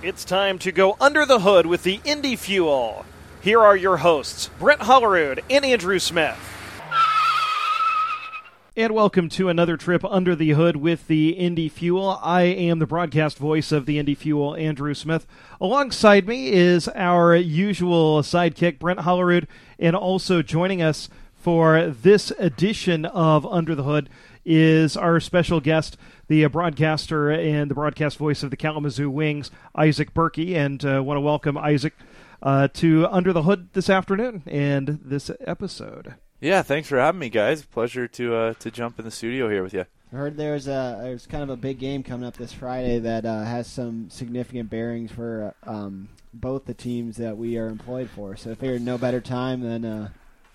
It's time to go under the hood with the Indy Fuel. Here are your hosts, Brent Hollerud and Andrew Smith. And welcome to another trip under the hood with the Indy Fuel. I am the broadcast voice of the Indy Fuel, Andrew Smith. Alongside me is our usual sidekick, Brent Hollerud, and also joining us for this edition of Under the Hood is our special guest, the broadcaster and the broadcast voice of the Kalamazoo Wings, Isaac Berkey, and uh, want to welcome Isaac uh, to Under the Hood this afternoon and this episode. Yeah, thanks for having me, guys. Pleasure to uh, to jump in the studio here with you. I heard there's a there's kind of a big game coming up this Friday that uh, has some significant bearings for um, both the teams that we are employed for. So I figured no better time than uh,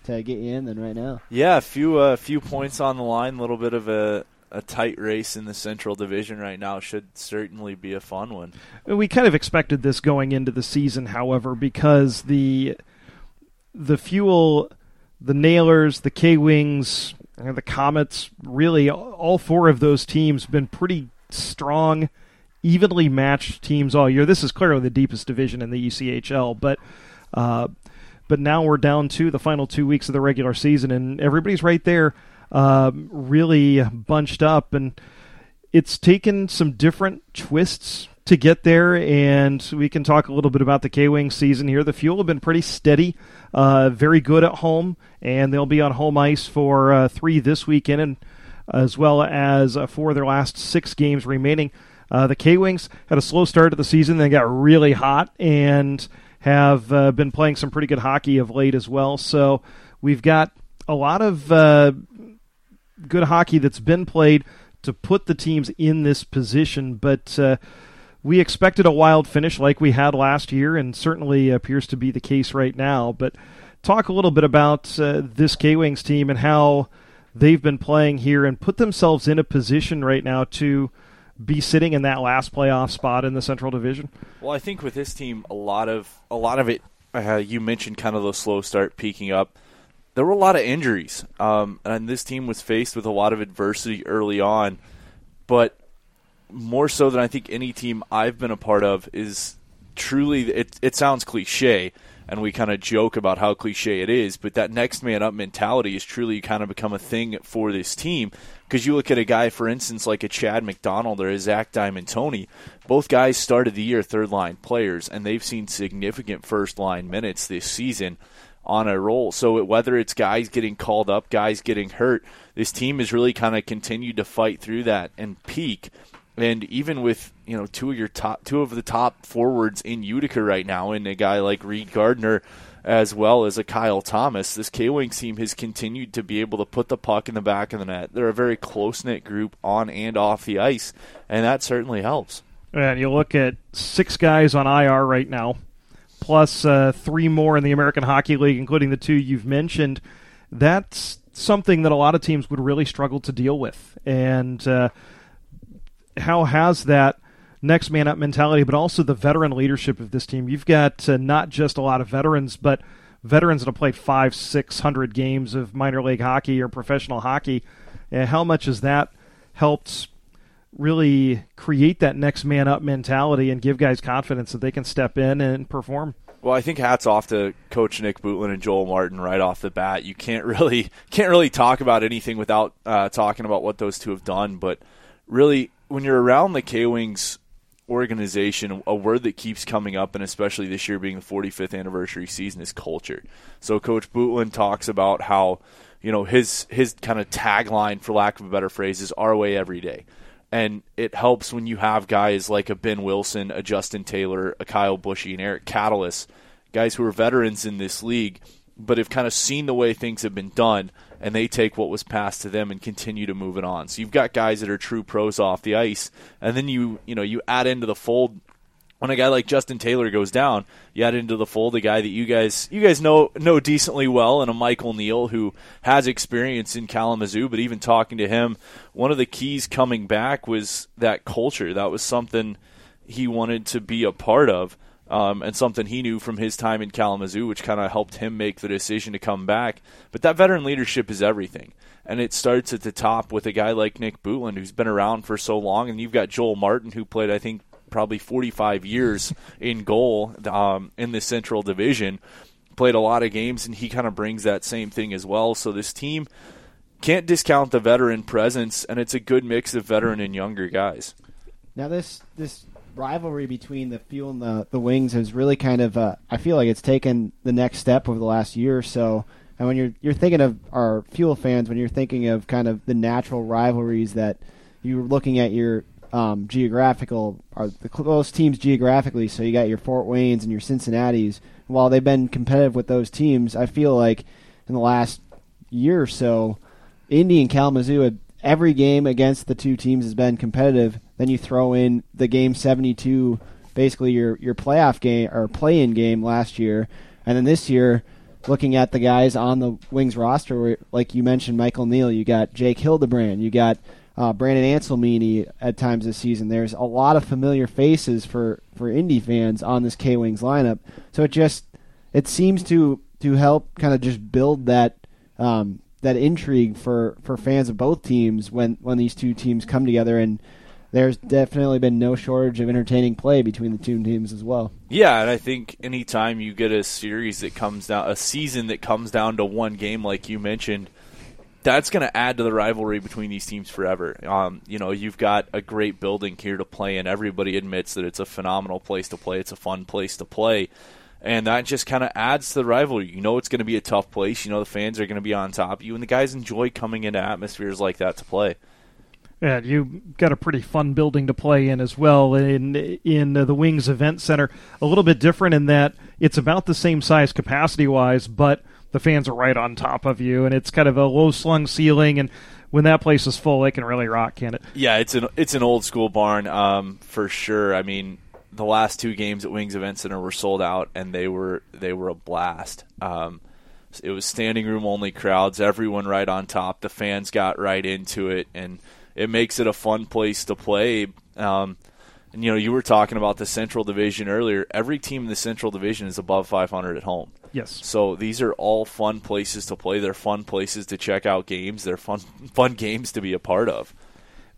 to get you in than right now. Yeah, a few uh, few points on the line, a little bit of a a tight race in the Central Division right now should certainly be a fun one. We kind of expected this going into the season, however, because the the fuel, the Nailers, the K Wings, the Comets, really all four of those teams been pretty strong, evenly matched teams all year. This is clearly the deepest division in the ECHL, but. Uh, but now we're down to the final two weeks of the regular season, and everybody's right there uh, really bunched up, and it's taken some different twists to get there. And we can talk a little bit about the K Wing season here. The Fuel have been pretty steady, uh, very good at home, and they'll be on home ice for uh, three this weekend, and as well as uh, for their last six games remaining. Uh, the K Wings had a slow start to the season, then got really hot and have uh, been playing some pretty good hockey of late as well. So we've got a lot of uh, good hockey that's been played to put the teams in this position, but uh, we expected a wild finish like we had last year, and certainly appears to be the case right now. But talk a little bit about uh, this K Wings team and how they've been playing here and put themselves in a position right now to be sitting in that last playoff spot in the Central Division. Well, I think with this team, a lot of a lot of it. Uh, you mentioned kind of the slow start peaking up there were a lot of injuries, um, and this team was faced with a lot of adversity early on. But more so than I think any team I've been a part of is truly. It, it sounds cliche, and we kind of joke about how cliche it is, but that next man up mentality is truly kind of become a thing for this team. Because you look at a guy, for instance, like a Chad McDonald or a Zach Diamantoni, both guys started the year third line players, and they've seen significant first line minutes this season on a roll. So whether it's guys getting called up, guys getting hurt, this team has really kind of continued to fight through that and peak. And even with you know two of your top two of the top forwards in Utica right now, and a guy like Reid Gardner, as well as a Kyle Thomas, this K Wings team has continued to be able to put the puck in the back of the net. They're a very close knit group on and off the ice, and that certainly helps. And you look at six guys on IR right now plus uh, three more in the American Hockey League, including the two you've mentioned. That's something that a lot of teams would really struggle to deal with. And uh, how has that next man up mentality, but also the veteran leadership of this team? You've got uh, not just a lot of veterans, but veterans that have played five, six hundred games of minor league hockey or professional hockey. Uh, how much has that helped really create that next man up mentality and give guys confidence that they can step in and perform. Well, I think hats off to Coach Nick Bootland and Joel Martin right off the bat. You can't really can't really talk about anything without uh, talking about what those two have done. But really, when you're around the K Wings organization, a word that keeps coming up, and especially this year being the 45th anniversary season, is culture. So Coach Bootland talks about how you know his his kind of tagline, for lack of a better phrase, is "Our way every day." And it helps when you have guys like a Ben Wilson, a Justin Taylor, a Kyle Bushee, and Eric Catalyst, guys who are veterans in this league, but have kind of seen the way things have been done, and they take what was passed to them and continue to move it on. So you've got guys that are true pros off the ice, and then you you know you add into the fold when a guy like Justin Taylor goes down, you add into the fold a guy that you guys you guys know know decently well, and a Michael Neal who has experience in Kalamazoo. But even talking to him, one of the keys coming back was that culture. That was something he wanted to be a part of, um, and something he knew from his time in Kalamazoo, which kind of helped him make the decision to come back. But that veteran leadership is everything. And it starts at the top with a guy like Nick Bootland who's been around for so long, and you've got Joel Martin, who played, I think, probably 45 years in goal um, in the Central Division. Played a lot of games, and he kind of brings that same thing as well. So this team can't discount the veteran presence, and it's a good mix of veteran and younger guys. Now this this rivalry between the Fuel and the the Wings has really kind of uh, I feel like it's taken the next step over the last year or so. And when you're you're thinking of our Fuel fans, when you're thinking of kind of the natural rivalries that you're looking at your um, geographical are the close teams geographically. So you got your Fort Waynes and your Cincinnati's. While they've been competitive with those teams, I feel like in the last year or so, Indy and Kalamazoo every game against the two teams has been competitive. Then you throw in the game 72, basically your your playoff game or play-in game last year, and then this year, looking at the guys on the Wings roster, like you mentioned, Michael Neal, you got Jake Hildebrand, you got uh, Brandon Anselmini at times this season. There's a lot of familiar faces for for Indy fans on this K Wings lineup, so it just it seems to to help kind of just build that um, that intrigue for, for fans of both teams when, when these two teams come together and there's definitely been no shortage of entertaining play between the two teams as well. Yeah, and I think anytime you get a series that comes down, a season that comes down to one game, like you mentioned, that's going to add to the rivalry between these teams forever. Um, you know, you've got a great building here to play in. Everybody admits that it's a phenomenal place to play. It's a fun place to play and that just kind of adds to the rivalry. You know it's going to be a tough place. You know the fans are going to be on top of you, and the guys enjoy coming into atmospheres like that to play. Yeah, you got a pretty fun building to play in as well in in the Wings Event Center. A little bit different in that it's about the same size capacity wise, but the fans are right on top of you, and it's kind of a low slung ceiling and. When that place is full, it can really rock, can it? Yeah, it's an it's an old school barn um, for sure. I mean, the last two games at Wings Event Center were sold out, and they were they were a blast. Um, it was standing room only crowds, everyone right on top. The fans got right into it, and it makes it a fun place to play. Um, and you know, you were talking about the Central Division earlier. Every team in the Central Division is above 500 at home. Yes. So these are all fun places to play. They're fun places to check out games. They're fun fun games to be a part of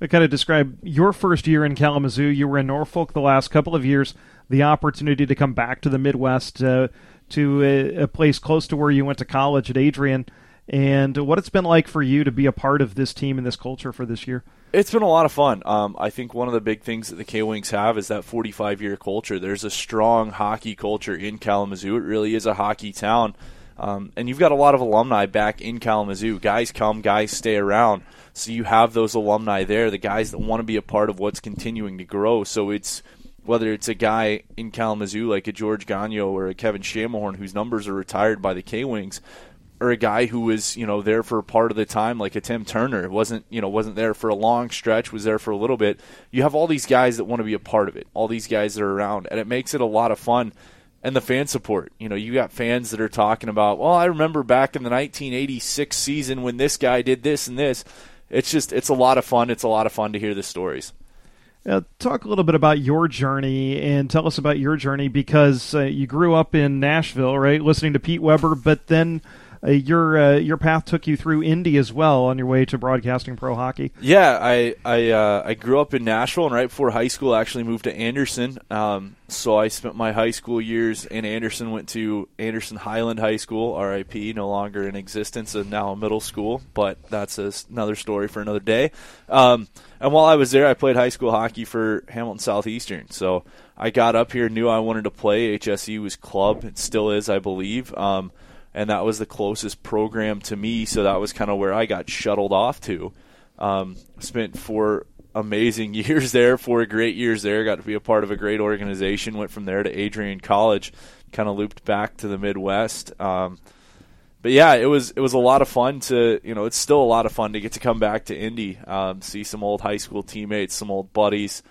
I kind of describe your first year in Kalamazoo. You were in Norfolk the last couple of years. The opportunity to come back to the Midwest, uh, to a, a, place close to where you went to college at Adrian, and what it's been like for you to be a part of this team and this culture for this year. It's been a lot of fun. Um, I think one of the big things that the K Wings have is that 45 year culture. There's a strong hockey culture in Kalamazoo. It really is a hockey town. Um, and you've got a lot of alumni back in Kalamazoo. Guys come, guys stay around. So you have those alumni there, the guys that want to be a part of what's continuing to grow. So it's whether it's a guy in Kalamazoo like a George Gagnon or a Kevin Schamehorn whose numbers are retired by the K Wings, or a guy who was you know there for part of the time like a Tim Turner wasn't you know wasn't there for a long stretch was there for a little bit. You have all these guys that want to be a part of it, all these guys that are around, and it makes it a lot of fun and the fan support. You know, you got fans that are talking about, well, I remember back in the 1986 season when this guy did this and this it's just it's a lot of fun. It's a lot of fun to hear the stories. Uh, talk a little bit about your journey and tell us about your journey because uh, you grew up in Nashville, right? Listening to Pete Weber, but then uh, your uh, your path took you through Indy as well on your way to broadcasting pro hockey. Yeah, I I uh, I grew up in Nashville, and right before high school, I actually moved to Anderson. Um, so I spent my high school years in Anderson. Went to Anderson Highland High School, RIP, no longer in existence, and now a middle school. But that's a, another story for another day. Um, and while I was there, I played high school hockey for Hamilton Southeastern. So I got up here, knew I wanted to play. HSE was club, it still is, I believe. Um, and that was the closest program to me. So that was kind of where I got shuttled off to. Um, spent four amazing years there, four great years there. Got to be a part of a great organization. Went from there to Adrian College, kind of looped back to the Midwest. Um, but yeah, it was it was a lot of fun to you know it's still a lot of fun to get to come back to Indy, um, see some old high school teammates, some old buddies,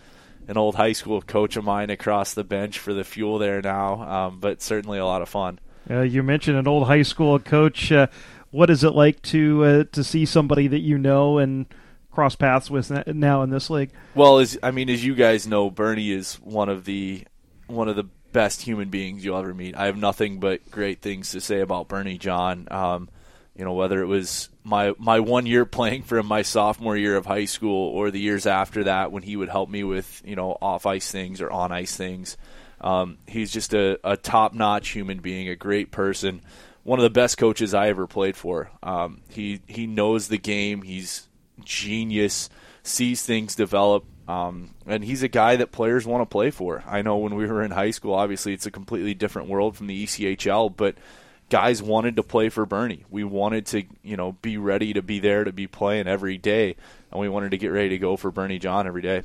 an old high school coach of mine across the bench for the fuel there now. Um, but certainly a lot of fun. Uh, you mentioned an old high school coach. Uh, what is it like to uh, to see somebody that you know and cross paths with now in this league? Well, as I mean, as you guys know, Bernie is one of the one of the best human beings you'll ever meet. I have nothing but great things to say about Bernie John. Um, you know, whether it was my my one year playing for him my sophomore year of high school or the years after that when he would help me with you know off ice things or on ice things. Um, he's just a, a top notch human being, a great person, one of the best coaches I ever played for. Um, he he knows the game. He's genius, sees things develop. Um, and he's a guy that players want to play for. I know when we were in high school, obviously it's a completely different world from the ECHL, but guys wanted to play for Bernie. We wanted to, you know, be ready to be there to be playing every day, and we wanted to get ready to go for Bernie John every day.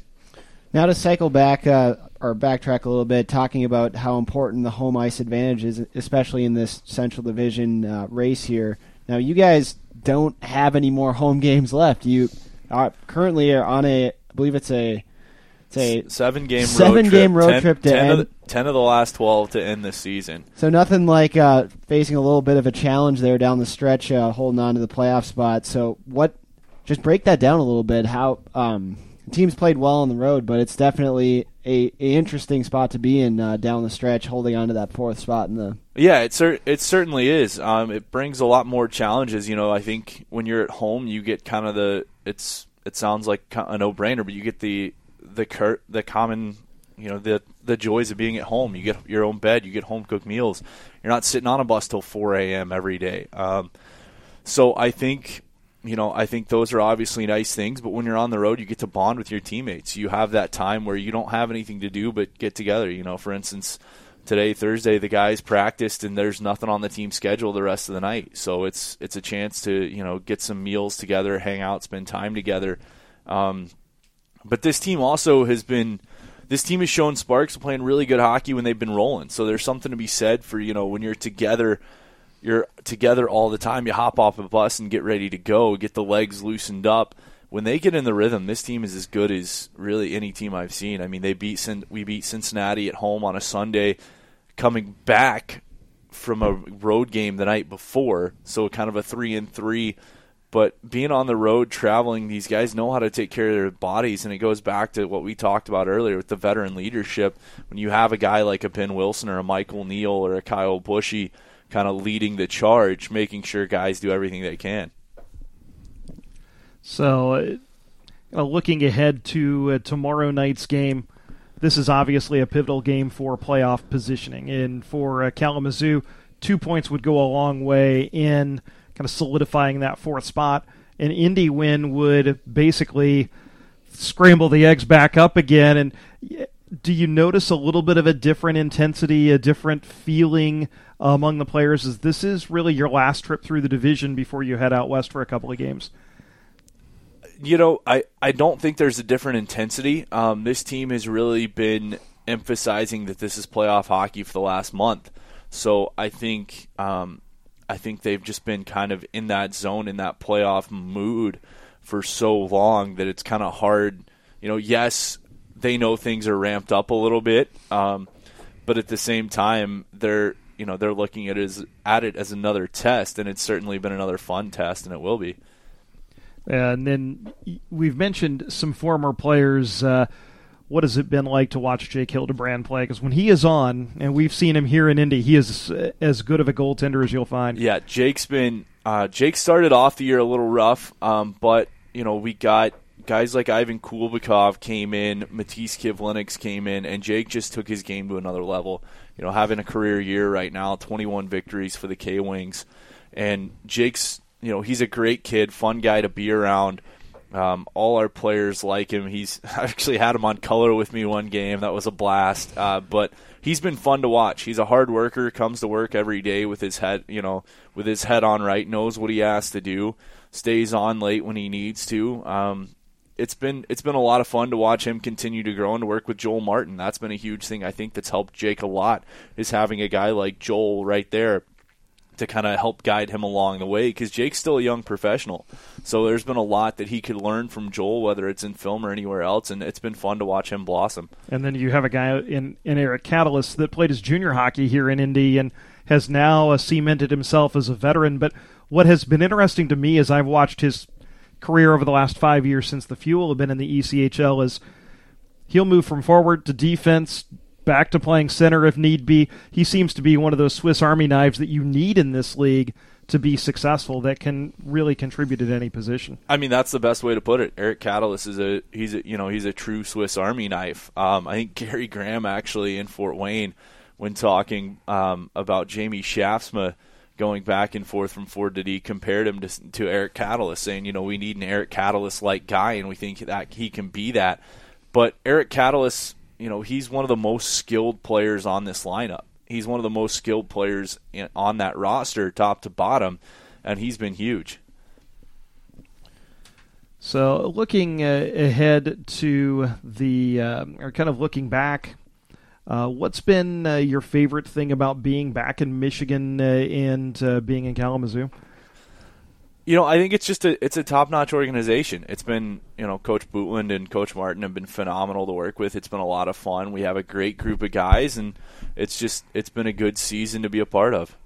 Now to cycle back uh, or backtrack a little bit, talking about how important the home ice advantage is, especially in this Central Division uh, race here. Now you guys don't have any more home games left. You are currently are on a, I believe it's a say seven game seven road game trip. road ten, trip to ten end. Of the, ten of the last twelve to end the season. So nothing like uh, facing a little bit of a challenge there down the stretch, uh, holding on to the playoff spot. So what? Just break that down a little bit. How um, teams played well on the road, but it's definitely a, a interesting spot to be in uh, down the stretch, holding on to that fourth spot in the. Yeah, it cer- it certainly is. Um, it brings a lot more challenges. You know, I think when you're at home, you get kind of the it's it sounds like a no brainer, but you get the the cur- the common you know the the joys of being at home. You get your own bed, you get home cooked meals. You're not sitting on a bus till 4 a.m. every day. Um, so I think you know I think those are obviously nice things. But when you're on the road, you get to bond with your teammates. You have that time where you don't have anything to do but get together. You know, for instance. Today, Thursday, the guys practiced, and there's nothing on the team schedule the rest of the night. So it's it's a chance to you know get some meals together, hang out, spend time together. Um, but this team also has been this team has shown sparks playing really good hockey when they've been rolling. So there's something to be said for, you know, when you're together you're together all the time, you hop off a bus and get ready to go, get the legs loosened up. When they get in the rhythm, this team is as good as really any team I've seen. I mean, they beat we beat Cincinnati at home on a Sunday, coming back from a road game the night before, so kind of a three and three but being on the road, traveling, these guys know how to take care of their bodies, and it goes back to what we talked about earlier with the veteran leadership. When you have a guy like a Ben Wilson or a Michael Neal or a Kyle Bushee kind of leading the charge, making sure guys do everything they can. So, uh, looking ahead to uh, tomorrow night's game, this is obviously a pivotal game for playoff positioning, and for uh, Kalamazoo, two points would go a long way in kind of solidifying that fourth spot. An Indy win would basically scramble the eggs back up again. And do you notice a little bit of a different intensity, a different feeling among the players? is this is really your last trip through the division before you head out west for a couple of games. You know, I, I don't think there's a different intensity. Um, this team has really been emphasizing that this is playoff hockey for the last month. So I think um, I think they've just been kind of in that zone, in that playoff mood for so long that it's kind of hard. You know, yes, they know things are ramped up a little bit, um, but at the same time, they're you know they're looking at it as at it as another test, and it's certainly been another fun test, and it will be. And then we've mentioned some former players. Uh, what has it been like to watch Jake Hildebrand play? Because when he is on, and we've seen him here in Indy, he is as good of a goaltender as you'll find. Yeah, Jake's been. Uh, Jake started off the year a little rough, um, but you know we got guys like Ivan Kulbakov came in, Matiss Kivlenieks came in, and Jake just took his game to another level. You know, having a career year right now, 21 victories for the K Wings, and Jake's. You know, he's a great kid, fun guy to be around. Um, all our players like him. He's actually had him on color with me one game. That was a blast. Uh, but he's been fun to watch. He's a hard worker. Comes to work every day with his head, you know, with his head on right. Knows what he has to do. Stays on late when he needs to. Um, it's been it's been a lot of fun to watch him continue to grow and to work with Joel Martin. That's been a huge thing. I think that's helped Jake a lot. Is having a guy like Joel right there to kind of help guide him along the way because Jake's still a young professional. So there's been a lot that he could learn from Joel, whether it's in film or anywhere else, and it's been fun to watch him blossom. And then you have a guy in, in Eric Catalyst that played his junior hockey here in Indy and has now uh, cemented himself as a veteran. But what has been interesting to me as I've watched his career over the last five years since the Fuel have been in the ECHL is he'll move from forward to defense, back to playing center if need be. He seems to be one of those Swiss Army knives that you need in this league to be successful that can really contribute at any position. I mean, that's the best way to put it. Eric Catalyst is a he's a, you know he's a true Swiss Army knife. Um, I think Gary Graham actually in Fort Wayne, when talking um, about Jamie Schaafsma going back and forth from Ford did he compared him to, to Eric Catalyst, saying you know we need an Eric Catalyst like guy, and we think that he can be that. But Eric Catalyst, you know, he's one of the most skilled players on this lineup he's one of the most skilled players in, on that roster, top to bottom, and he's been huge. So, looking uh, ahead to the, uh, or kind of looking back, uh, what's been uh, your favorite thing about being back in Michigan uh, and uh, being in Kalamazoo? You know, I think it's just a it's a top notch organization. It's been you know Coach Bootland and Coach Martin have been phenomenal to work with. It's been a lot of fun. We have a great group of guys, and it's just it's been a good season to be a part of.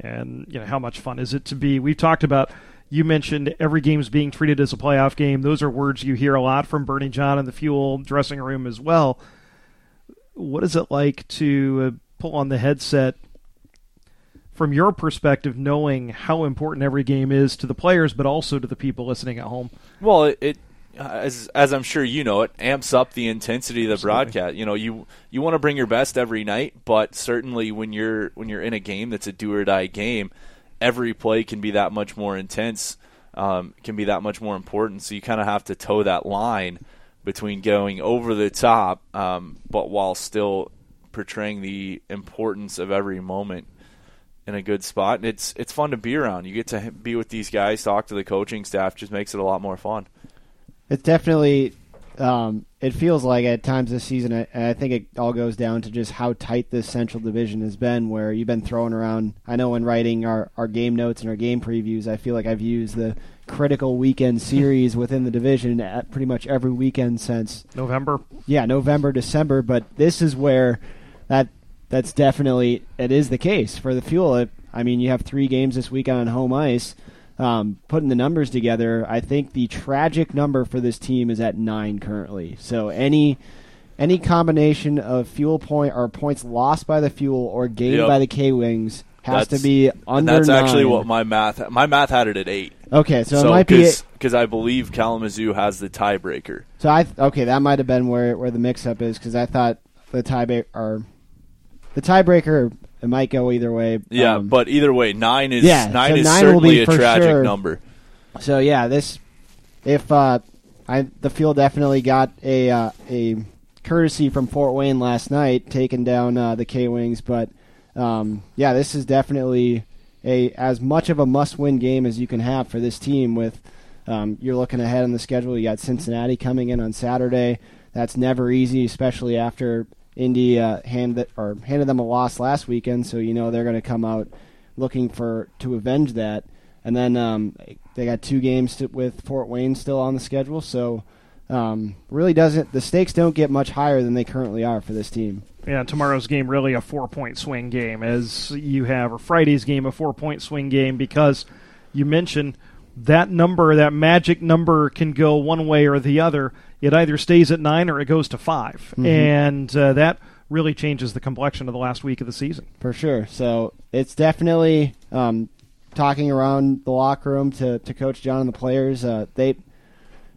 And you know how much fun is it to be? We've talked about. You mentioned every game's being treated as a playoff game. Those are words you hear a lot from Bernie John in the Fuel dressing room as well. What is it like to uh, pull on the headset from your perspective, knowing how important every game is to the players, but also to the people listening at home? Well, it, it as as I'm sure you know, it amps up the intensity of the Absolutely. broadcast. You know, you you want to bring your best every night, but certainly when you're when you're in a game that's a do or die game, every play can be that much more intense, um, can be that much more important. So you kind of have to toe that line between going over the top, um, but while still portraying the importance of every moment in a good spot, and it's it's fun to be around. You get to be with these guys, talk to the coaching staff, just makes it a lot more fun. It's definitely. Um, it feels like at times this season, I, I think it all goes down to just how tight this Central Division has been. Where you've been throwing around. I know when writing our our game notes and our game previews, I feel like I've used the critical weekend series within the division at pretty much every weekend since November. Yeah, November, December. But this is where that that's definitely it is the case for the Fuel. It, I mean, you have three games this week on home ice. Um, putting the numbers together, I think the tragic number for this team is at nine currently. So any any combination of fuel point or points lost by the fuel or gained yep. by the K Wings has that's, to be under. That's nine. actually what my math. My math had it at eight. Okay, so, so it might be because I believe Kalamazoo has the tiebreaker. So I okay, that might have been where where the mix up is because I thought the tiebreaker or the tiebreaker it might go either way. Yeah, um, but either way, nine is yeah, nine so is nine certainly a tragic sure. number. So yeah, this if uh, I the field definitely got a uh, a courtesy from Fort Wayne last night, taking down uh, the K Wings, but um, yeah, this is definitely a as much of a must-win game as you can have for this team. With um, you're looking ahead on the schedule, you got Cincinnati coming in on Saturday. That's never easy, especially after Indy uh, handed or handed them a loss last weekend, so you know they're going to come out looking for to avenge that. And then um, they got two games to, with Fort Wayne still on the schedule, so um, really doesn't the stakes don't get much higher than they currently are for this team. Yeah, tomorrow's game really a four point swing game, as you have or Friday's game a four point swing game because you mentioned that number, that magic number, can go one way or the other. It either stays at nine or it goes to 5 mm-hmm. and uh, that really changes the complexion of the last week of the season. For sure. So it's definitely um, talking around the locker room to, to Coach John and the players. Uh, they,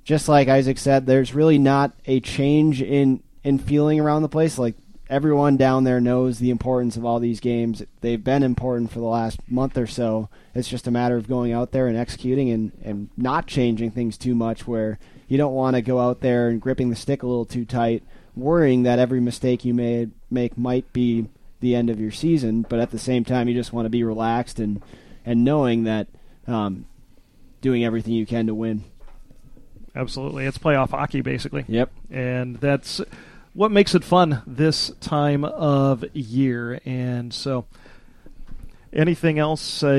just like Isaac said, there's really not a change in in feeling around the place. Like everyone down there knows the importance of all these games. They've been important for the last month or so. It's just a matter of going out there and executing and, and not changing things too much where you don't want to go out there and gripping the stick a little too tight, worrying that every mistake you made make might be the end of your season, but at the same time you just want to be relaxed and and knowing that um, doing everything you can to win. Absolutely. It's playoff hockey basically. Yep. And that's what makes it fun this time of year. And so, anything else uh,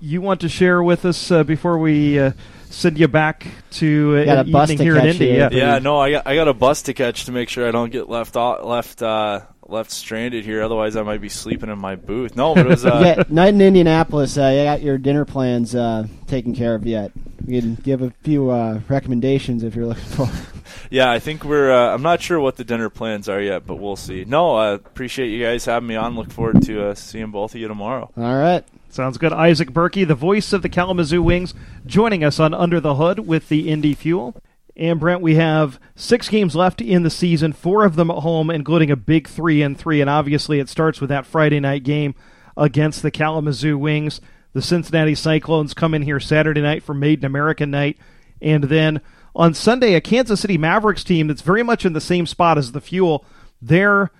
you want to share with us uh, before we uh, send you back to uh, an evening here in Indy? Yeah. yeah, no, I got I got a bus to catch to make sure I don't get left off, left uh, left stranded here. Otherwise, I might be sleeping in my booth. No, but it was uh, yeah, night in Indianapolis. Uh, you got your dinner plans uh, taken care of yet? We can give a few uh, recommendations if you're looking for. yeah, I think we're. Uh, I'm not sure what the dinner plans are yet, but we'll see. No, I appreciate you guys having me on. Look forward to uh, seeing both of you tomorrow. All right. Sounds good. Isaac Berkey, the voice of the Kalamazoo Wings, joining us on Under the Hood with the Indy Fuel. And Brent, we have six games left in the season, four of them at home, including a big three and three. And obviously, it starts with that Friday night game against the Kalamazoo Wings. The Cincinnati Cyclones come in here Saturday night for Made in America night. And then on Sunday, a Kansas City Mavericks team that's very much in the same spot as the Fuel. They're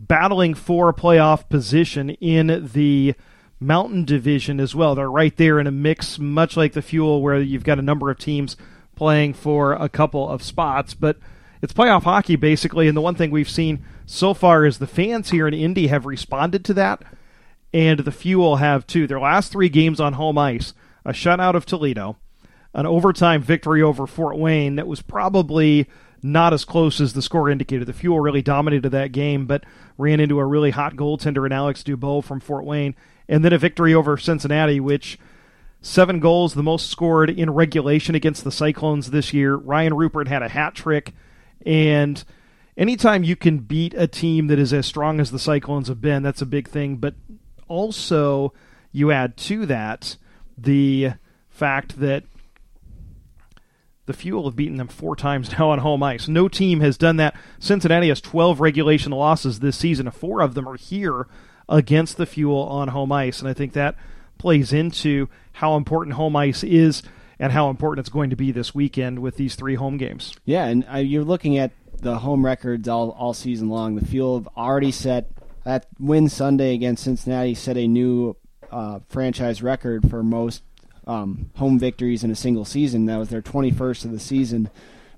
battling for a playoff position in the Mountain Division as well. They're right there in a mix, much like the Fuel, where you've got a number of teams playing for a couple of spots. But it's playoff hockey, basically. And the one thing we've seen so far is the fans here in Indy have responded to that, and the Fuel have too. Their last three games on home ice a shutout of Toledo, an overtime victory over Fort Wayne that was probably not as close as the score indicated. The Fuel really dominated that game, but ran into a really hot goaltender in Alex Dubow from Fort Wayne, and then a victory over Cincinnati, which seven goals, the most scored in regulation against the Cyclones this year. Ryan Rupert had a hat trick, and anytime you can beat a team that is as strong as the Cyclones have been, that's a big thing. But also, you add to that the fact that the Fuel have beaten them four times now on home ice. No team has done that. Cincinnati has 12 regulation losses this season. Four of them are here against the Fuel on home ice, and I think that plays into how important home ice is and how important it's going to be this weekend with these three home games. Yeah, and uh, you're looking at the home records all, all season long. The Fuel have already set that win Sunday against Cincinnati set a new uh, franchise record for most um, home victories in a single season. That was their 21st of the season.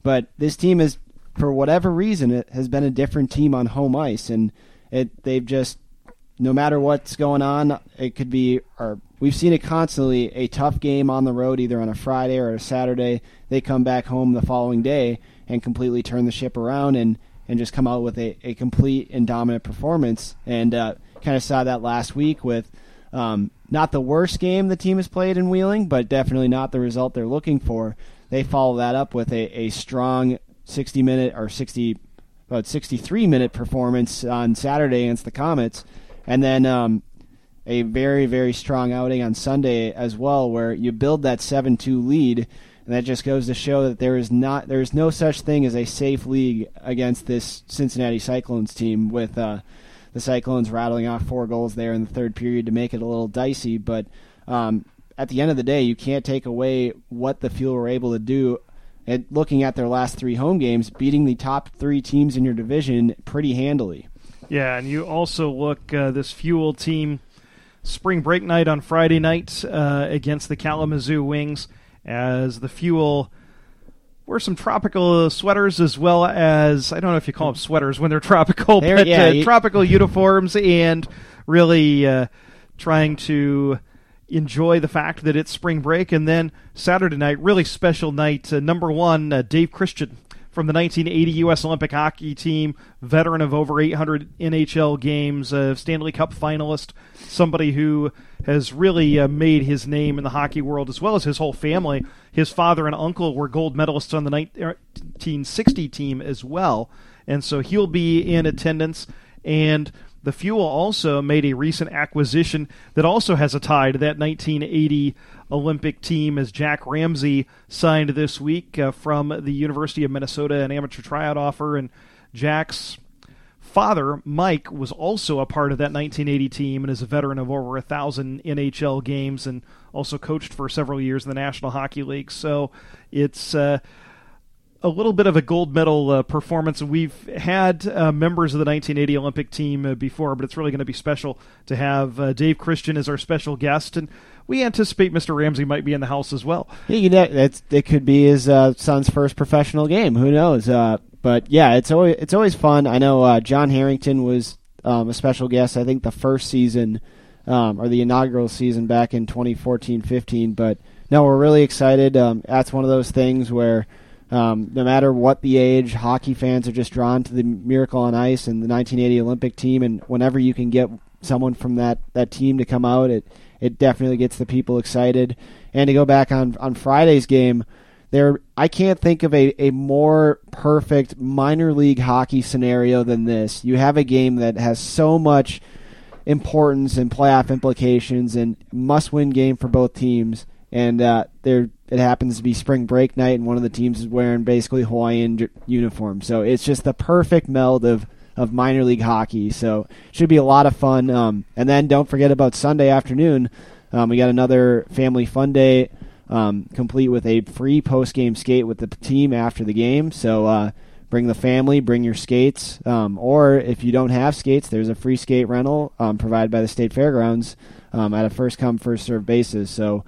But this team is, for whatever reason, it has been a different team on home ice, and it they've just no matter what's going on, it could be or we've seen it constantly a tough game on the road either on a Friday or a Saturday. They come back home the following day and completely turn the ship around and and just come out with a, a complete and dominant performance. And uh, kind of saw that last week with um, not the worst game the team has played in Wheeling, but definitely not the result they're looking for. They follow that up with a, a strong 60 minute or 60 about 63 minute performance on Saturday against the Comets, and then um, a very very strong outing on Sunday as well, where you build that 7-2 lead, and that just goes to show that there is not there is no such thing as a safe league against this Cincinnati Cyclones team with. Uh, the Cyclones rattling off four goals there in the third period to make it a little dicey. But um, at the end of the day, you can't take away what the Fuel were able to do. At looking at their last three home games, beating the top three teams in your division pretty handily. Yeah, and you also look uh, this Fuel team spring break night on Friday night uh, against the Kalamazoo Wings as the Fuel wear some tropical sweaters as well as I don't know if you call them sweaters when they're tropical, They're- but yeah, uh, you- tropical uniforms and really uh, trying to enjoy the fact that it's spring break. And then Saturday night, really special night. Uh, number one, uh, Dave Christian from the 1980 U.S. Olympic hockey team, veteran of over 800 NHL games, a Stanley Cup finalist, somebody who has really uh, made his name in the hockey world as well as his whole family. His father and uncle were gold medalists on the 1960 team as well, and so he'll be in attendance. And the Fuel also made a recent acquisition that also has a tie to that 1980 Olympic team as Jack Ramsey signed this week uh, from the University of Minnesota, an amateur tryout offer. And Jack's father, Mike, was also a part of that 1980 team and is a veteran of over a thousand NHL games and also coached for several years in the National Hockey League. So it's. Uh, a little bit of a gold medal uh, performance. We've had uh, members of the 1980 Olympic team uh, before, but it's really going to be special to have uh, Dave Christian as our special guest, and we anticipate Mr. Ramsey might be in the house as well. Yeah, you know, it could be his uh, son's first professional game. Who knows? Uh, but yeah, it's always it's always fun. I know uh, John Harrington was um, a special guest. I think the first season um, or the inaugural season back in 2014-15. But no, we're really excited. Um, that's one of those things where. Um, no matter what the age, hockey fans are just drawn to the Miracle on Ice and the 1980 Olympic team. And whenever you can get someone from that, that team to come out, it it definitely gets the people excited. And to go back on on Friday's game, there I can't think of a, a more perfect minor league hockey scenario than this. You have a game that has so much importance and playoff implications and must-win game for both teams. And uh, there, it happens to be spring break night, and one of the teams is wearing basically Hawaiian uniform. So it's just the perfect meld of of minor league hockey. So should be a lot of fun. Um, and then don't forget about Sunday afternoon. Um, we got another family fun day, um, complete with a free post game skate with the team after the game. So uh, bring the family, bring your skates, um, or if you don't have skates, there's a free skate rental um, provided by the state fairgrounds um, at a first come first serve basis. So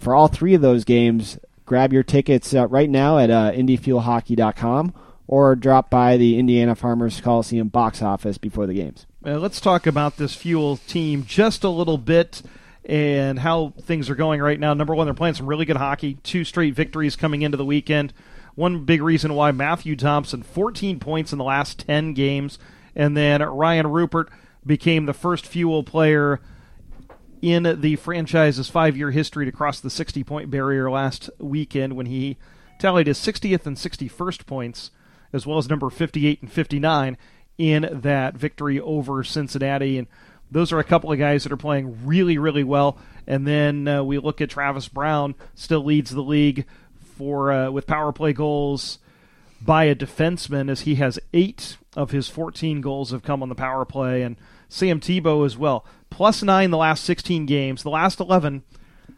for all three of those games, grab your tickets uh, right now at uh, IndyFuelHockey.com or drop by the Indiana Farmers Coliseum box office before the games. Uh, let's talk about this Fuel team just a little bit and how things are going right now. Number one, they're playing some really good hockey. Two straight victories coming into the weekend. One big reason why Matthew Thompson, 14 points in the last 10 games, and then Ryan Rupert became the first Fuel player in the franchise's five year history to cross the 60 point barrier last weekend when he tallied his 60th and 61st points as well as number 58 and 59 in that victory over Cincinnati. And those are a couple of guys that are playing really, really well. And then uh, we look at Travis Brown, still leads the league for uh, with power play goals by a defenseman, as he has eight of his 14 goals have come on the power play, and Sam Tebow as well, plus nine the last 16 games, the last 11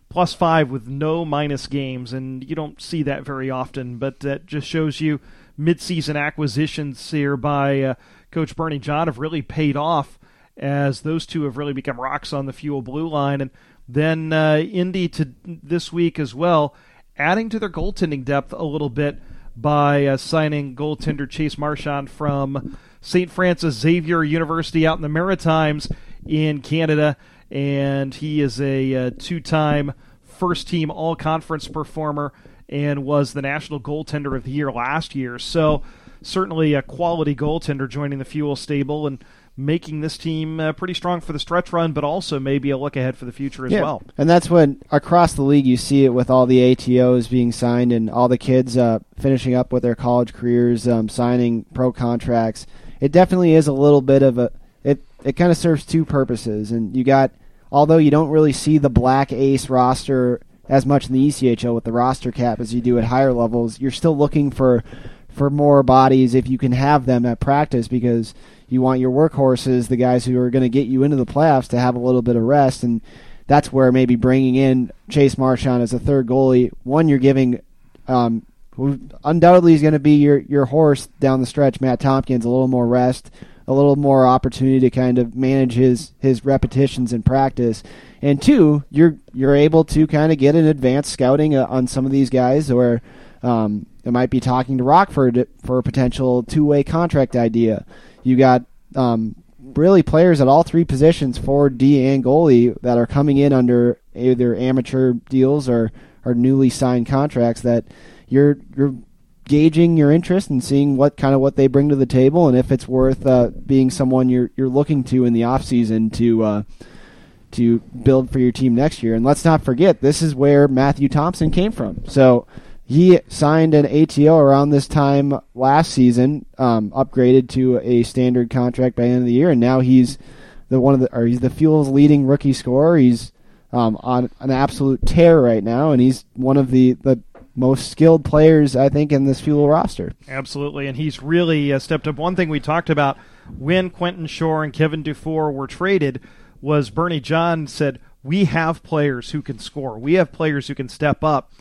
plus five with no minus games, and you don't see that very often. But that just shows you midseason acquisitions here by uh, Coach Bernie John have really paid off as those two have really become rocks on the fuel blue line. And then uh, Indy to this week as well, adding to their goaltending depth a little bit by uh, signing goaltender Chase Marchand from St. Francis Xavier University out in the Maritimes in Canada. And he is a, uh, two time first team all conference performer and was the national goaltender of the year last year. So certainly a quality goaltender joining the Fuel stable and making this team uh, pretty strong for the stretch run, but also maybe a look ahead for the future as yeah. well. And that's when across the league you see it with all the ATOs being signed and all the kids uh, finishing up with their college careers, um, signing pro contracts. It definitely is a little bit of a it. It kind of serves two purposes, and you got although you don't really see the black ace roster as much in the ECHL with the roster cap as you do at higher levels. You're still looking for for more bodies if you can have them at practice because you want your workhorses, the guys who are going to get you into the playoffs, to have a little bit of rest. And that's where maybe bringing in Chase Marchand as a third goalie, one, you're giving, um, who undoubtedly is going to be your, your horse down the stretch, Matt Tomkins, a little more rest, a little more opportunity to kind of manage his, his repetitions in practice and two, you're you're able to kind of get an advanced scouting uh, on some of these guys, or um, it might be talking to Rockford for a potential two way contract idea. You got um, really players at all three positions, forward, D, and goalie, that are coming in under either amateur deals or or newly signed contracts that you're you're gauging your interest and seeing what kind of what they bring to the table and if it's worth uh, being someone you're you're looking to in the off season to uh, to build for your team next year. And let's not forget, this is where Matthew Thompson came from. So he signed an ATO around this time last season, um, upgraded to a standard contract by the end of the year, and now he's the one of the or he's the Fuel's leading rookie scorer. He's um, on an absolute tear right now, and he's one of the the most skilled players I think in this Fuel roster. Absolutely, and he's really uh, stepped up. One thing we talked about when Quentin Shore and Kevin Dufour were traded was Bernie John said, We have players who can score. We have players who can step up.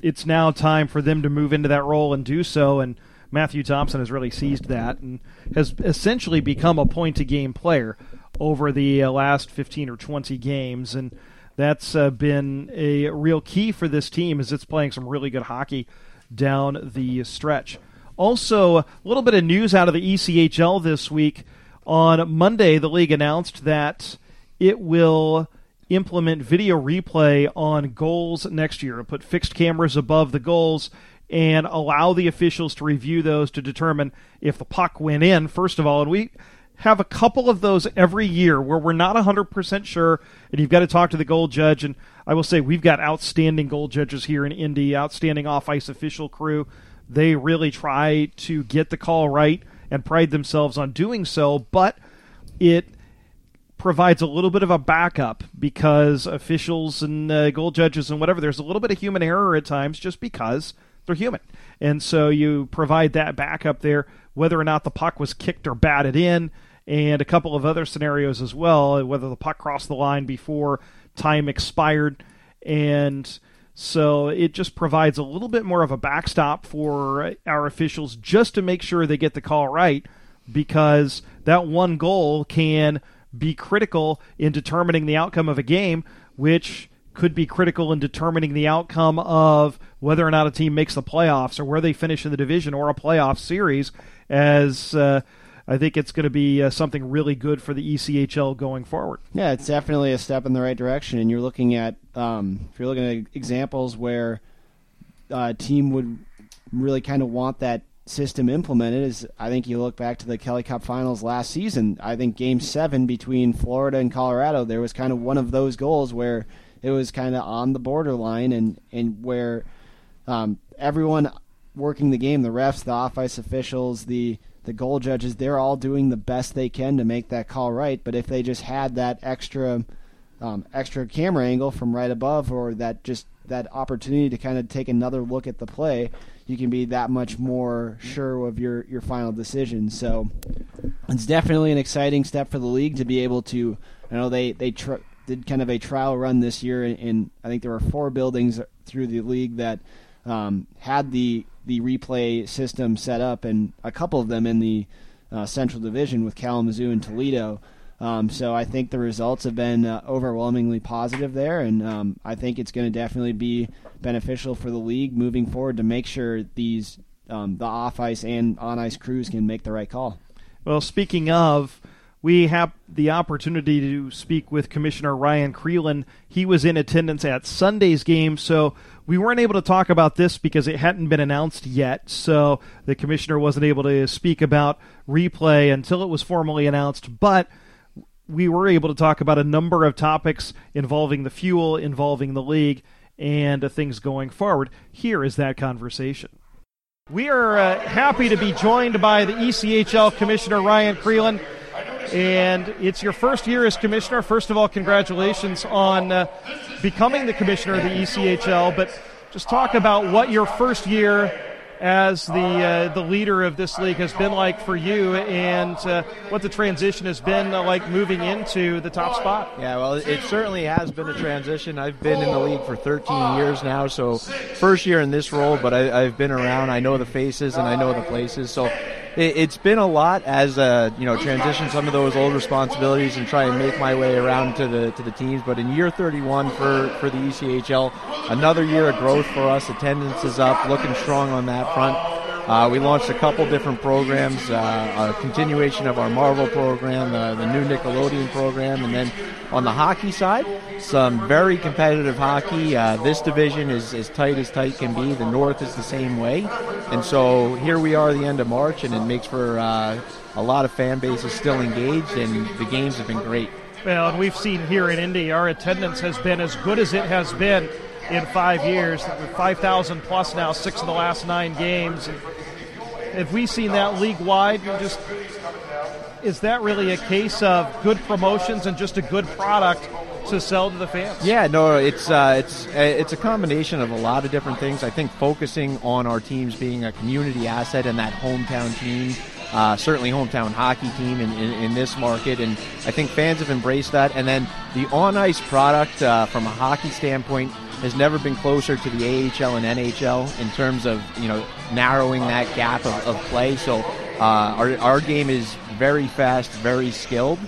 It's now time for them to move into that role and do so. And Matthew Thompson has really seized that and has essentially become a point a game player over the uh, last 15 or 20 games. And that's uh, been a real key for this team as it's playing some really good hockey down the stretch. Also, a little bit of news out of the ECHL this week. On Monday, the league announced that it will implement video replay on goals next year. Put fixed cameras above the goals and allow the officials to review those to determine if the puck went in, first of all. And we have a couple of those every year where we're not 100% sure, and you've got to talk to the goal judge. And I will say, we've got outstanding goal judges here in Indy, outstanding off ice official crew. They really try to get the call right and pride themselves on doing so, but it provides a little bit of a backup because officials and uh, judges and whatever, there's a little bit of human error at times just because they're human. And so you provide that backup there, whether or not the puck was kicked or batted in, and a couple of other scenarios as well, whether the puck crossed the line before time expired. And so it just provides a little bit more of a backstop for our officials just to make sure they get the call right because that one goal can be critical in determining the outcome of a game, which could be critical in determining the outcome of whether or not a team makes the playoffs or where they finish in the division or a playoff series. As uh, I think it's going to be uh, something really good for the ECHL going forward. Yeah, it's definitely a step in the right direction. And you're looking at um, if you're looking at examples where a team would really kind of want that system implemented is I think you look back to the Kelly Cup finals last season. I think game seven between Florida and Colorado, there was kind of one of those goals where it was kind of on the borderline and, and where um, everyone working the game, the refs, the off ice officials, the the goal judges, they're all doing the best they can to make that call right. But if they just had that extra um, extra camera angle from right above or that just that opportunity to kind of take another look at the play, you can be that much more sure of your, your final decision. So it's definitely an exciting step for the league to be able to. I know they they tr- did kind of a trial run this year, and I think there were four buildings through the league that um, had the the replay system set up, and a couple of them in the uh, Central Division with Kalamazoo and Toledo. Um, so I think the results have been uh, overwhelmingly positive there, and um, I think it's going to definitely be beneficial for the league moving forward to make sure these um, the off ice and on ice crews can make the right call. Well, speaking of, we have the opportunity to speak with Commissioner Ryan Crelin. He was in attendance at Sunday's game, so we weren't able to talk about this because it hadn't been announced yet. So the commissioner wasn't able to speak about replay until it was formally announced, but we were able to talk about a number of topics involving the fuel, involving the league, and things going forward. Here is that conversation. We are uh, happy to be joined by the ECHL Commissioner Ryan Crelin, and it's your first year as commissioner. First of all, congratulations on uh, becoming the commissioner of the ECHL. But just talk about what your first year as the uh, the leader of this league has been like for you, and uh, what the transition has been uh, like moving into the top spot. Yeah, well, it certainly has been a transition. I've been in the league for 13 years now, so first year in this role, but I, have been around. I know the faces and I know the places, so it, has been a lot as uh, you know transition some of those old responsibilities and try and make my way around to the to the teams. But in year 31 for for the ECHL, another year of growth for us. Attendance is up, looking strong on that front. Uh, we launched a couple different programs, uh, a continuation of our Marvel program, uh, the new Nickelodeon program, and then on the hockey side, some very competitive hockey. Uh, this division is as tight as tight can be. The North is the same way. And so here we are the end of March, and it makes for uh, a lot of fan bases still engaged, and the games have been great. Well, and we've seen here in Indy, our attendance has been as good as it has been in five years. 5,000 plus now, six of the last nine games. Have we seen that league wide? Just is that really a case of good promotions and just a good product to sell to the fans? Yeah, no, it's uh, it's uh, it's a combination of a lot of different things. I think focusing on our teams being a community asset and that hometown team. Uh, certainly hometown hockey team in, in, in, this market, and I think fans have embraced that. And then the on ice product uh, from a hockey standpoint has never been closer to the AHL and NHL in terms of you know narrowing that gap of, of play. So uh, our our game is very fast, very skilled,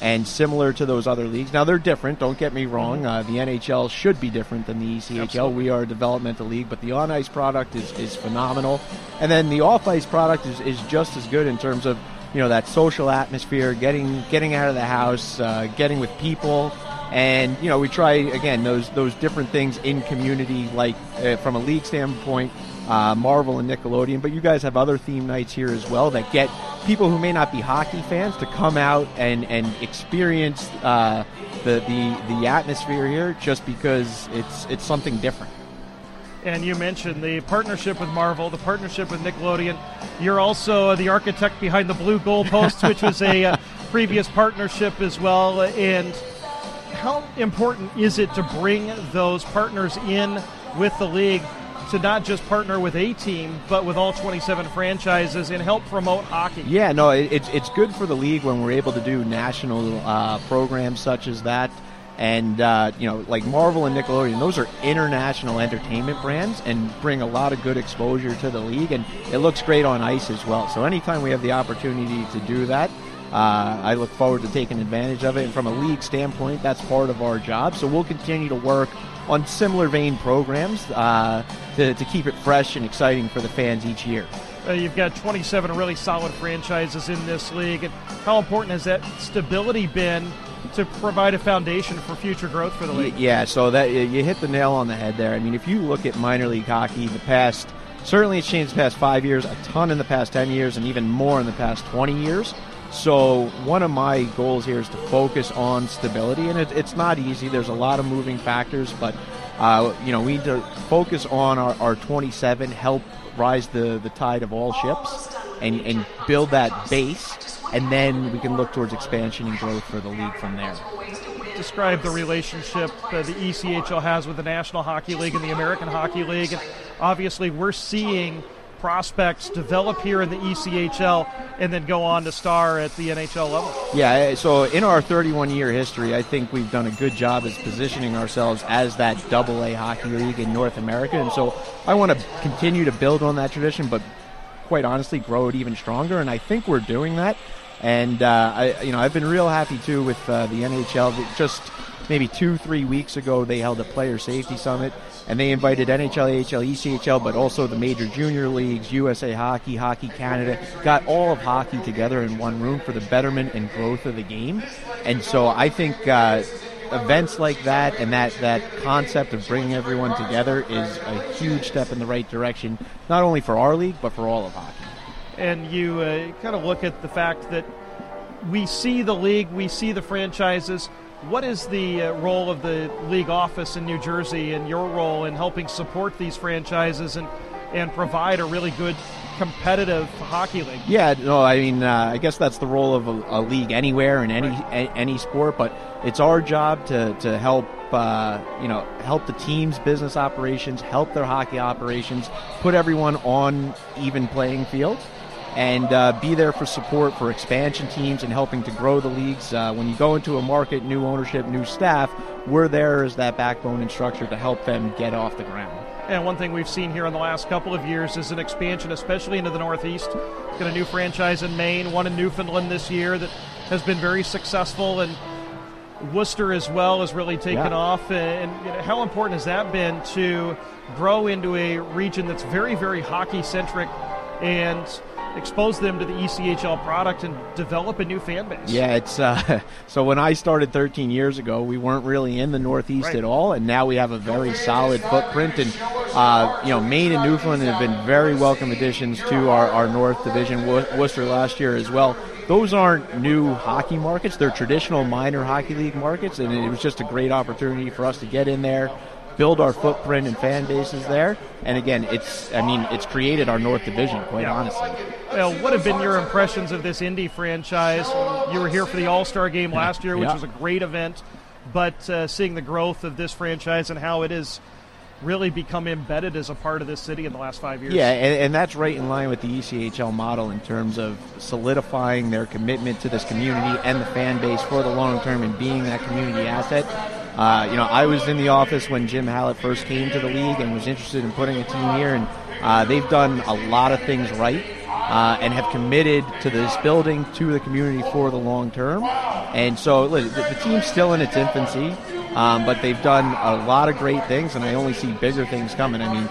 and similar to those other leagues. Now they're different. Don't get me wrong. Uh, the NHL should be different than the ECHL. Absolutely. We are a developmental league, but the on ice product is, is phenomenal, and then the off ice product is, is just as good in terms of you know that social atmosphere, getting getting out of the house, uh, getting with people, and you know we try again those those different things in community, like uh, from a league standpoint, uh, Marvel and Nickelodeon. But you guys have other theme nights here as well that get people who may not be hockey fans to come out and and experience uh, the the the atmosphere here, just because it's it's something different. And you mentioned the partnership with Marvel, the partnership with Nickelodeon. You're also the architect behind the Blue Goalpost, which was a uh, previous partnership as well. And how important is it to bring those partners in with the league to not just partner with a team, but with all 27 franchises and help promote hockey? Yeah, no, it, it's it's good for the league when we're able to do national uh, programs such as that. And uh, you know, like Marvel and Nickelodeon, those are international entertainment brands and bring a lot of good exposure to the league, and it looks great on ice as well. So anytime we have the opportunity to do that, uh, I look forward to taking advantage of it. And from a league standpoint, that's part of our job. So we'll continue to work on similar vein programs uh, to, to keep it fresh and exciting for the fans each year. Uh, you've got 27 really solid franchises in this league. And how important has that stability been to provide a foundation for future growth for the league? Yeah, so that you hit the nail on the head there. I mean, if you look at minor league hockey, the past certainly it's changed the past five years, a ton in the past 10 years, and even more in the past 20 years. So one of my goals here is to focus on stability, and it, it's not easy. There's a lot of moving factors, but uh, you know we need to focus on our, our 27, help rise the, the tide of all ships, and, and build that base, and then we can look towards expansion and growth for the league from there. Describe the relationship uh, the ECHL has with the National Hockey League and the American Hockey League. And obviously, we're seeing prospects develop here in the ECHL and then go on to star at the NHL level? Yeah, so in our 31 year history, I think we've done a good job as positioning ourselves as that double A hockey league in North America. And so I want to continue to build on that tradition, but quite honestly, grow it even stronger. And I think we're doing that. And uh, I, you know, I've been real happy too with uh, the NHL. Just maybe two, three weeks ago, they held a player safety summit, and they invited NHL, AHL, ECHL, but also the major junior leagues, USA Hockey, Hockey Canada, got all of hockey together in one room for the betterment and growth of the game. And so I think uh, events like that and that, that concept of bringing everyone together is a huge step in the right direction, not only for our league, but for all of hockey. And you uh, kind of look at the fact that we see the league, we see the franchises what is the uh, role of the league office in New Jersey and your role in helping support these franchises and, and provide a really good competitive hockey league? Yeah, no, I mean, uh, I guess that's the role of a, a league anywhere in any right. a, any sport, but it's our job to, to help uh, you know help the team's business operations, help their hockey operations, put everyone on even playing field and uh, be there for support for expansion teams and helping to grow the leagues. Uh, when you go into a market, new ownership, new staff, we're there as that backbone and structure to help them get off the ground. And one thing we've seen here in the last couple of years is an expansion, especially into the Northeast. Got a new franchise in Maine, one in Newfoundland this year that has been very successful, and Worcester as well has really taken yeah. off. And how important has that been to grow into a region that's very, very hockey centric and expose them to the ECHL product and develop a new fan base. Yeah, it's uh, so when I started 13 years ago, we weren't really in the Northeast right. at all, and now we have a very solid footprint. And uh, you know, Maine and Newfoundland have been very welcome additions to our, our North Division. Worcester last year as well. Those aren't new hockey markets; they're traditional minor hockey league markets, and it was just a great opportunity for us to get in there build our footprint and fan bases there. And again, it's I mean it's created our North Division, quite yeah. honestly. Well, what have been your impressions of this Indy franchise? You were here for the All Star game last year, which yeah. was a great event. But uh, seeing the growth of this franchise and how it is really become embedded as a part of this city in the last five years. Yeah, and, and, that's right in line with the ECHL model in terms of solidifying their commitment to this community and the fan base for the long term and being that community asset. Uh, you know, I was in the office when Jim Hallett first came to the league and was interested in putting a team here, and uh, they've done a lot of things right. Uh, and have committed to this building, to the community for the long term. And so the, the team's still in its infancy, um, but they've done a lot of great things, and I only see bigger things coming. I mean,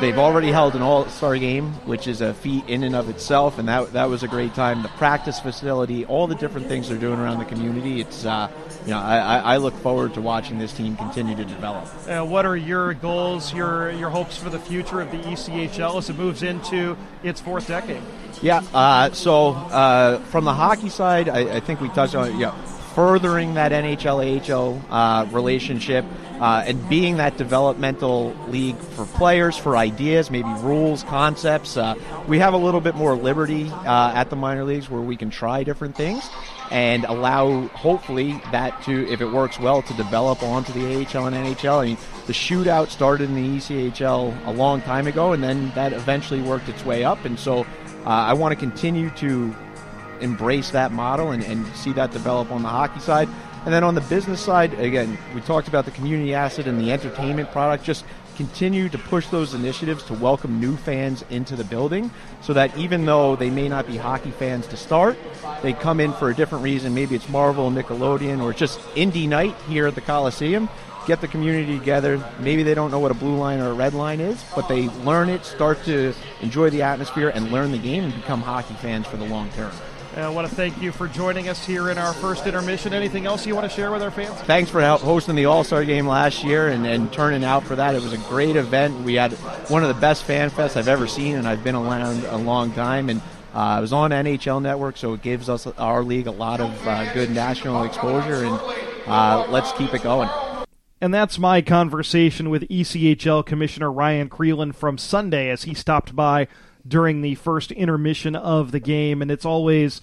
They've already held an All Star game, which is a feat in and of itself, and that that was a great time. The practice facility, all the different things they're doing around the community. It's uh, you know I, I look forward to watching this team continue to develop. Uh, what are your goals, your your hopes for the future of the ECHL as it moves into its fourth decade? Yeah, uh, so uh, from the hockey side, I, I, think we touched on it. Yeah, furthering that NHL AHL uh, relationship uh, and being that developmental league for players, for ideas, maybe rules, concepts. Uh, we have a little bit more liberty uh, at the minor leagues where we can try different things and allow, hopefully, that to, if it works well, to develop onto the AHL and NHL. I mean, the shootout started in the ECHL a long time ago, and then that eventually worked its way up. And so uh, I want to continue to embrace that model and, and see that develop on the hockey side. And then on the business side, again, we talked about the community asset and the entertainment product. Just continue to push those initiatives to welcome new fans into the building so that even though they may not be hockey fans to start, they come in for a different reason. Maybe it's Marvel, Nickelodeon, or just indie night here at the Coliseum. Get the community together. Maybe they don't know what a blue line or a red line is, but they learn it, start to enjoy the atmosphere, and learn the game and become hockey fans for the long term. I want to thank you for joining us here in our first intermission. Anything else you want to share with our fans? Thanks for hosting the All Star game last year and, and turning out for that. It was a great event. We had one of the best fan fests I've ever seen, and I've been around a long time. And uh, it was on NHL Network, so it gives us our league a lot of uh, good national exposure. And uh, let's keep it going. And that's my conversation with ECHL Commissioner Ryan Crelin from Sunday as he stopped by during the first intermission of the game, and it's always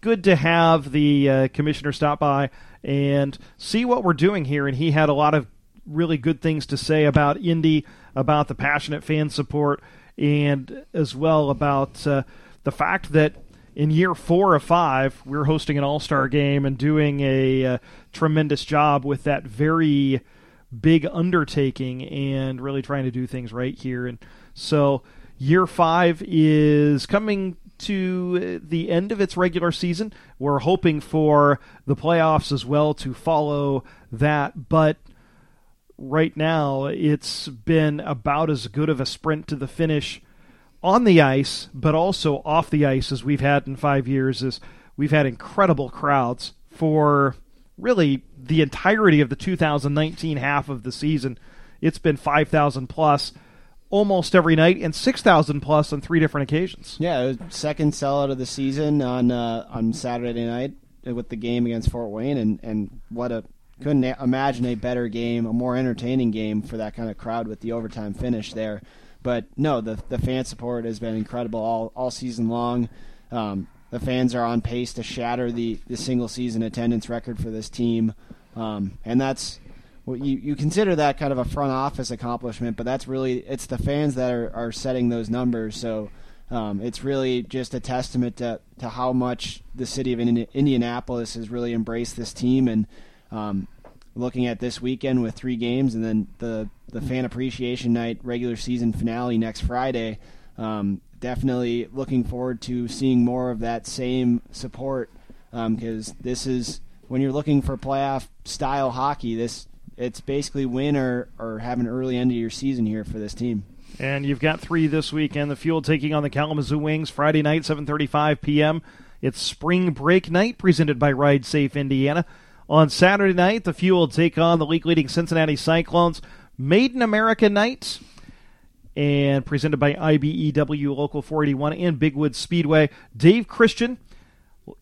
good to have the uh, commissioner stop by and see what we're doing here. And he had a lot of really good things to say about Indy, about the passionate fan support, and as well about uh, the fact that in year four of five, we're hosting an all star game and doing a uh, tremendous job with that very big undertaking and really trying to do things right here. And so Year five is coming to the end of its regular season. We're hoping for the playoffs as well to follow that, but right now it's been about as good of a sprint to the finish on the ice, but also off the ice as we've had in five years. Is we've had incredible crowds for really the entirety of the 2019 half of the season. It's been 5,000 plus almost every night and 6,000 plus on three different occasions. Yeah, second sellout of the season on uh, on Saturday night with the game against Fort Wayne, and, and what a couldn't imagine a better game, a more entertaining game for that kind of crowd with the overtime finish there. But no, the the fan support has been incredible all all season long. Um, the fans are on pace to shatter the, the single season attendance record for this team, um, and that's well, you, you consider that kind of a front office accomplishment, but that's really it's the fans that are, are setting those numbers. So um, it's really just a testament to, to how much the city of Indi- Indianapolis has really embraced this team. And um, looking at this weekend with three games, and then the the fan appreciation night regular season finale next Friday. Um, definitely looking forward to seeing more of that same support because um, this is when you're looking for playoff style hockey. This it's basically win or, or have an early end of your season here for this team. And you've got three this weekend. The Fuel taking on the Kalamazoo Wings Friday night, 7:35 p.m. It's spring break night, presented by Ride Safe Indiana. On Saturday night, the Fuel take on the league-leading Cincinnati Cyclones. Made in America night, and presented by IBEW Local 481 and Bigwood Speedway. Dave Christian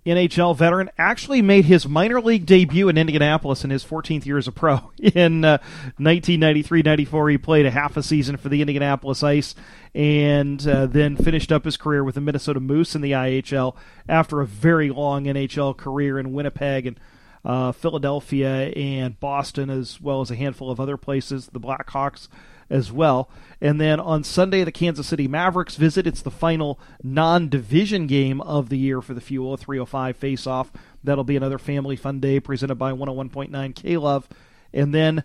NHL veteran, actually made his minor league debut in Indianapolis in his 14th year as a pro. In uh, 1993-94, he played a half a season for the Indianapolis Ice, and uh, then finished up his career with the Minnesota Moose in the IHL after a very long NHL career in Winnipeg and uh, Philadelphia and Boston, as well as a handful of other places. The Blackhawks as well. And then on Sunday, the Kansas City Mavericks visit. It's the final non division game of the year for the Fuel, a 305 face off. That'll be another family fun day presented by 101.9 K Love. And then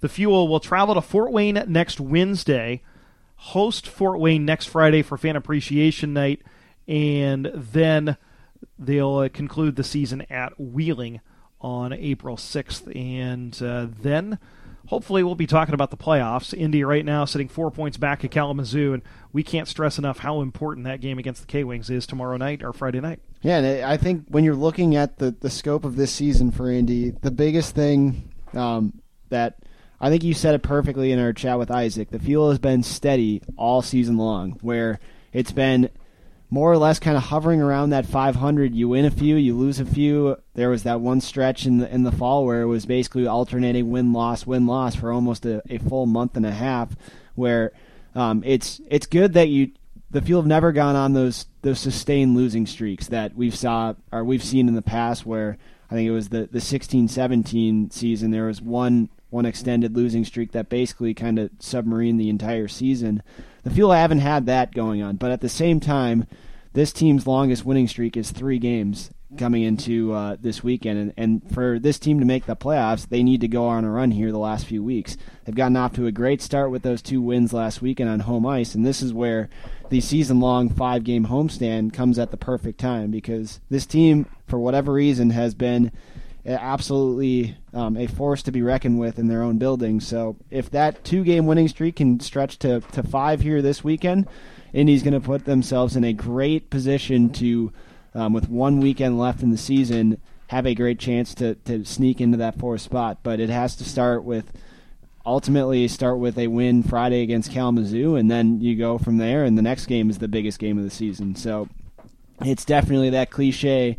the Fuel will travel to Fort Wayne next Wednesday, host Fort Wayne next Friday for Fan Appreciation Night, and then they'll uh, conclude the season at Wheeling on April 6th. And uh, then hopefully we'll be talking about the playoffs. Indy right now sitting four points back at Kalamazoo, and we can't stress enough how important that game against the K Wings is tomorrow night or Friday night. Yeah, and I think when you're looking at the, the scope of this season for Indy, the biggest thing um, that I think you said it perfectly in our chat with Isaac. The fuel has been steady all season long, where it's been more or less kind of hovering around that 500. You win a few, you lose a few. There was that one stretch in the in the fall where it was basically alternating win loss win loss for almost a, a full month and a half. Where um, it's it's good that you the Fuel have never gone on those those sustained losing streaks that we've saw or we've seen in the past where I think it was the the 16-17 season there was one one extended losing streak that basically kind of submarined the entire season. The Fuel I haven't had that going on, but at the same time, this team's longest winning streak is three games coming into uh, this weekend. And, and for this team to make the playoffs, they need to go on a run here the last few weeks. They've gotten off to a great start with those two wins last weekend on home ice, and this is where the season long five game homestand comes at the perfect time because this team, for whatever reason, has been absolutely um, a force to be reckoned with in their own building. So if that two game winning streak can stretch to, to five here this weekend, Indy's going to put themselves in a great position to, um, with one weekend left in the season, have a great chance to, to sneak into that fourth spot. But it has to start with ultimately start with a win Friday against Kalamazoo, and then you go from there. And the next game is the biggest game of the season. So it's definitely that cliche.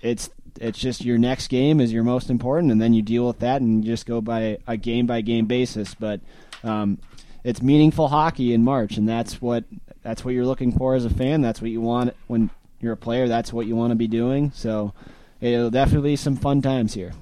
It's it's just your next game is your most important, and then you deal with that and you just go by a game by game basis. But um, it's meaningful hockey in March, and that's what that's what you're looking for as a fan. That's what you want when you're a player. That's what you want to be doing. So it'll definitely be some fun times here.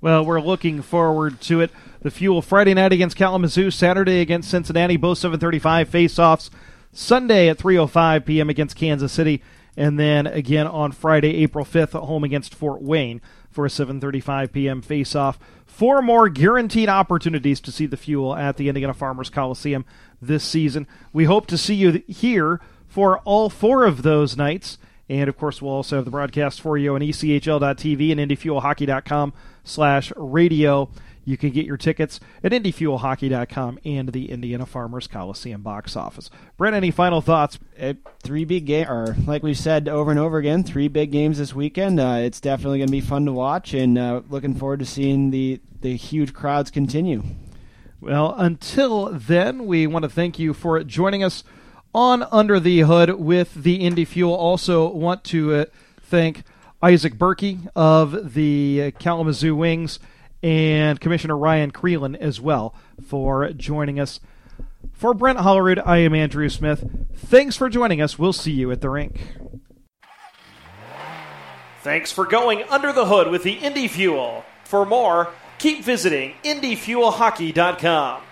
Well, we're looking forward to it. The Fuel Friday night against Kalamazoo, Saturday against Cincinnati, both 7:35 face-offs. Sunday at 3:05 p.m. against Kansas City and then again on Friday, April 5th, at home against Fort Wayne for a 7:35 p.m. face-off. Four more guaranteed opportunities to see the Fuel at the Indiana Farmers Coliseum this season. We hope to see you here for all four of those nights. And of course, we'll also have the broadcast for you on ECHL.tv and IndyFuelHockey.com slash radio. You can get your tickets at IndyFuelHockey.com and the Indiana Farmers Coliseum box office. Brent, any final thoughts? Uh, three big game, or like we said over and over again, three big games this weekend. Uh, it's definitely going to be fun to watch, and uh, looking forward to seeing the the huge crowds continue. Well, until then, we want to thank you for joining us on Under the Hood with the Indy Fuel. Also, want to uh, thank Isaac Berkey of the Kalamazoo Wings and Commissioner Ryan Crelin as well for joining us. For Brent Hollerud, I am Andrew Smith. Thanks for joining us. We'll see you at the rink. Thanks for going under the hood with the Indy Fuel. For more, keep visiting IndyFuelHockey.com.